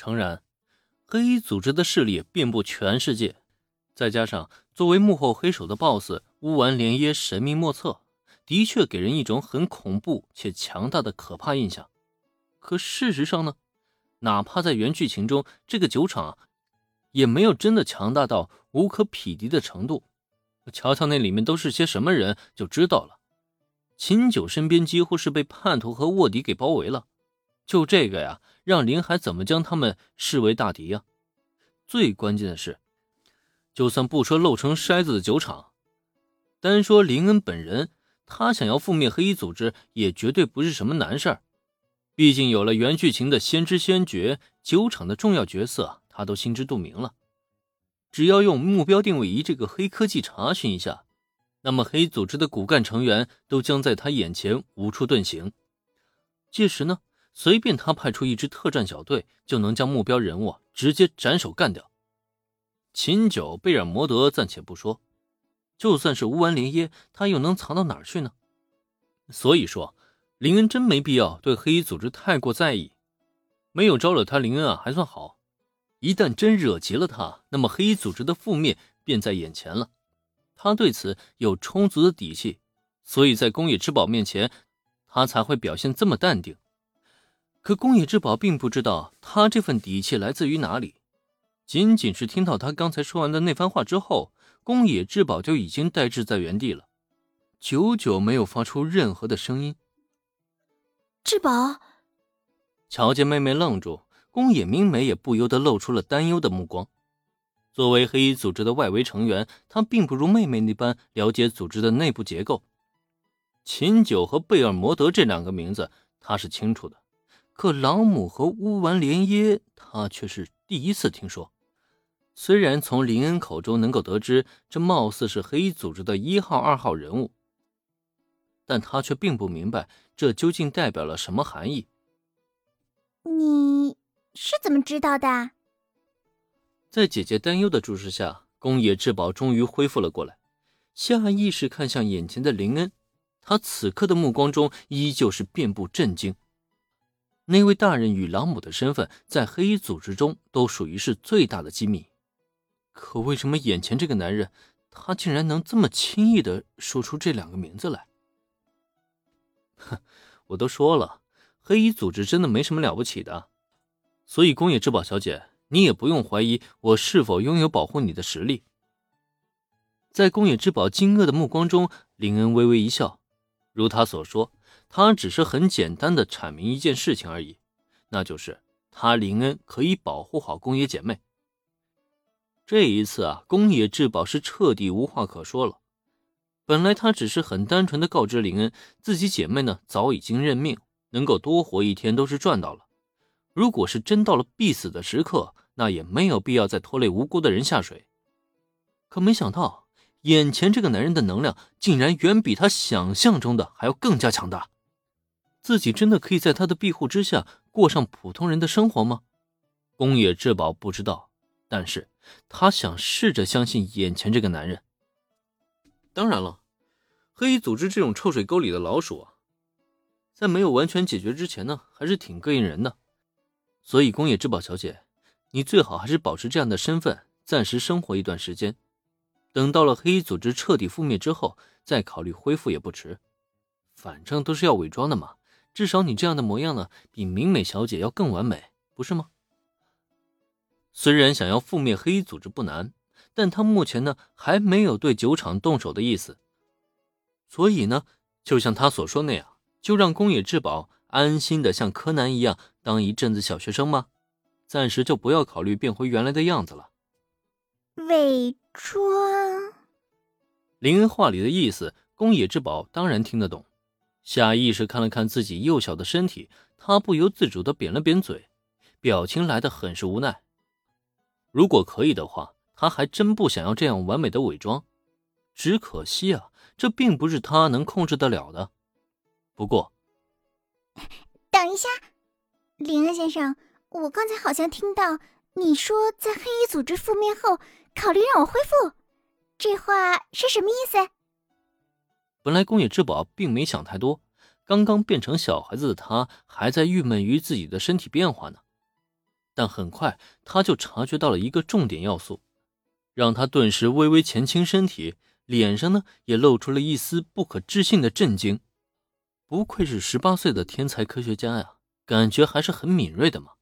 诚然，黑衣组织的势力遍布全世界，再加上作为幕后黑手的 BOSS 乌丸连耶神秘莫测，的确给人一种很恐怖且强大的可怕印象。可事实上呢，哪怕在原剧情中，这个酒厂啊也没有真的强大到无可匹敌的程度。瞧瞧那里面都是些什么人，就知道了。秦九身边几乎是被叛徒和卧底给包围了，就这个呀，让林海怎么将他们视为大敌呀？最关键的是，就算不说漏成筛子的酒厂，单说林恩本人，他想要覆灭黑衣组织，也绝对不是什么难事儿。毕竟有了原剧情的先知先觉，酒厂的重要角色他都心知肚明了。只要用目标定位仪这个黑科技查询一下。那么，黑组织的骨干成员都将在他眼前无处遁形。届时呢，随便他派出一支特战小队，就能将目标人物直接斩首干掉。秦九、贝尔摩德暂且不说，就算是乌丸连耶，他又能藏到哪儿去呢？所以说，林恩真没必要对黑衣组织太过在意。没有招惹他，林恩啊还算好。一旦真惹急了他，那么黑衣组织的覆灭便在眼前了。他对此有充足的底气，所以在宫野之宝面前，他才会表现这么淡定。可宫野志保并不知道他这份底气来自于哪里，仅仅是听到他刚才说完的那番话之后，宫野志保就已经呆滞在原地了，久久没有发出任何的声音。志宝，瞧见妹妹愣住，宫野明美也不由得露出了担忧的目光。作为黑衣组织的外围成员，他并不如妹妹那般了解组织的内部结构。秦九和贝尔摩德这两个名字他是清楚的，可朗姆和乌丸连耶他却是第一次听说。虽然从林恩口中能够得知这貌似是黑衣组织的一号、二号人物，但他却并不明白这究竟代表了什么含义。你是怎么知道的？在姐姐担忧的注视下，宫野志保终于恢复了过来，下意识看向眼前的林恩。他此刻的目光中依旧是遍布震惊。那位大人与朗姆的身份，在黑衣组织中都属于是最大的机密。可为什么眼前这个男人，他竟然能这么轻易的说出这两个名字来？哼，我都说了，黑衣组织真的没什么了不起的。所以，宫野志保小姐。你也不用怀疑我是否拥有保护你的实力。在宫野之宝惊愕的目光中，林恩微微一笑，如他所说，他只是很简单的阐明一件事情而已，那就是他林恩可以保护好宫野姐妹。这一次啊，宫野志保是彻底无话可说了。本来他只是很单纯的告知林恩，自己姐妹呢早已经认命，能够多活一天都是赚到了。如果是真到了必死的时刻，那也没有必要再拖累无辜的人下水。可没想到，眼前这个男人的能量竟然远比他想象中的还要更加强大。自己真的可以在他的庇护之下过上普通人的生活吗？宫野志保不知道，但是他想试着相信眼前这个男人。当然了，黑衣组织这种臭水沟里的老鼠啊，在没有完全解决之前呢，还是挺膈应人的。所以，宫野志保小姐，你最好还是保持这样的身份，暂时生活一段时间。等到了黑衣组织彻底覆灭之后，再考虑恢复也不迟。反正都是要伪装的嘛，至少你这样的模样呢，比明美小姐要更完美，不是吗？虽然想要覆灭黑衣组织不难，但他目前呢，还没有对酒厂动手的意思。所以呢，就像他所说那样，就让宫野志保。安心的像柯南一样当一阵子小学生吗？暂时就不要考虑变回原来的样子了。伪装。林恩话里的意思，宫野志保当然听得懂。下意识看了看自己幼小的身体，他不由自主的扁了扁嘴，表情来的很是无奈。如果可以的话，他还真不想要这样完美的伪装。只可惜啊，这并不是他能控制得了的。不过。等一下，林恩先生，我刚才好像听到你说在黑衣组织覆灭后考虑让我恢复，这话是什么意思？本来宫野志保并没想太多，刚刚变成小孩子的他还在郁闷于自己的身体变化呢。但很快他就察觉到了一个重点要素，让他顿时微微前倾身体，脸上呢也露出了一丝不可置信的震惊。不愧是十八岁的天才科学家呀，感觉还是很敏锐的嘛。